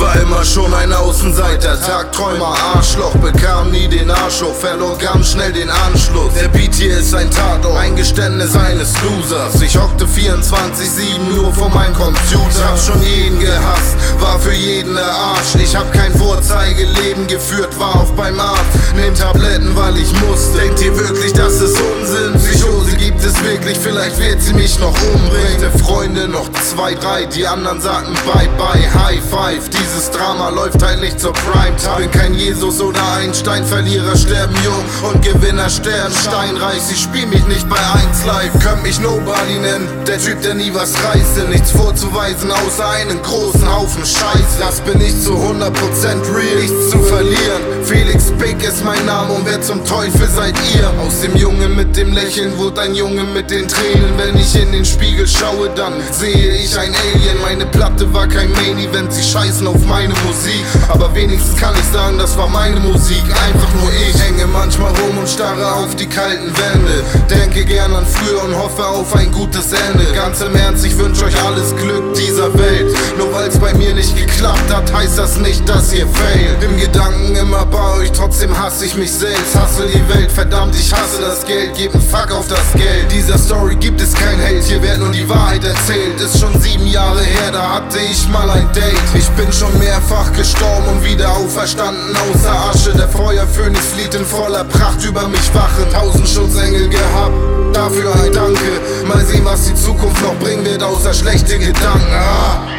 war immer schon ein Außenseiter, Tagträumer, Arschloch, bekam nie den Arsch hoch, verlor ganz schnell den Anschluss. Der Beat hier ist ein Tatort, ein Geständnis eines Losers. Ich hockte 24-7 nur vor meinem Computer, hab schon jeden gehasst, war für jeden der Arsch. Ich hab kein Vorzeigeleben geführt, war auf beim Arzt, nehm Tabletten, weil ich muss. Denkt ihr wirklich, das ist Unsinn? Psychose gibt es wirklich, vielleicht wird sie mich noch umbringen. Freunde, noch zwei, drei, die anderen sagten bye bye, high five. Drama läuft halt nicht zur Primetime. Bin kein Jesus oder Einstein, Verlierer sterben jung und Gewinner sterben steinreich. Sie spielen mich nicht bei 1 Live, könnt mich Nobody nennen. Der Typ, der nie was reiße, nichts vorzuweisen, außer einen großen Haufen Scheiße. Das bin ich zu 100% real, nichts zu verlieren. Felix Big ist mein Name und wer zum Teufel seid ihr? Aus dem Jungen mit dem Lächeln wurde ein Junge mit den Tränen. Wenn ich in den Spiegel schaue, dann sehe ich ein Alien. Meine Platte war kein Main Event, sie scheißen auf meine Musik. Aber wenigstens kann ich sagen, das war meine Musik, einfach nur ich. Hänge manchmal und starre auf die kalten Wände. Denke gern an früher und hoffe auf ein gutes Ende. Ganz im Ernst, ich wünsche euch alles Glück dieser Welt. Nur weil's bei mir nicht geklappt hat, heißt das nicht, dass ihr failt. Im Gedanken immer bei euch, trotzdem hasse ich mich selbst. Hasse die Welt, verdammt, ich hasse das Geld. Geb ein Fuck auf das Geld. Dieser Story gibt es kein Held, hier wird nur die Wahrheit erzählt. Ist schon sieben Jahre her, da hatte ich mal ein Date. Ich bin schon mehrfach gestorben und wieder auferstanden außer Asche. Der Feuerphönix flieht in voller Pracht über mich wachen. Tausend Schutzengel gehabt, dafür ein Danke. Mal sehen, was die Zukunft noch bringen wird, außer schlechte Gedanken. Ah.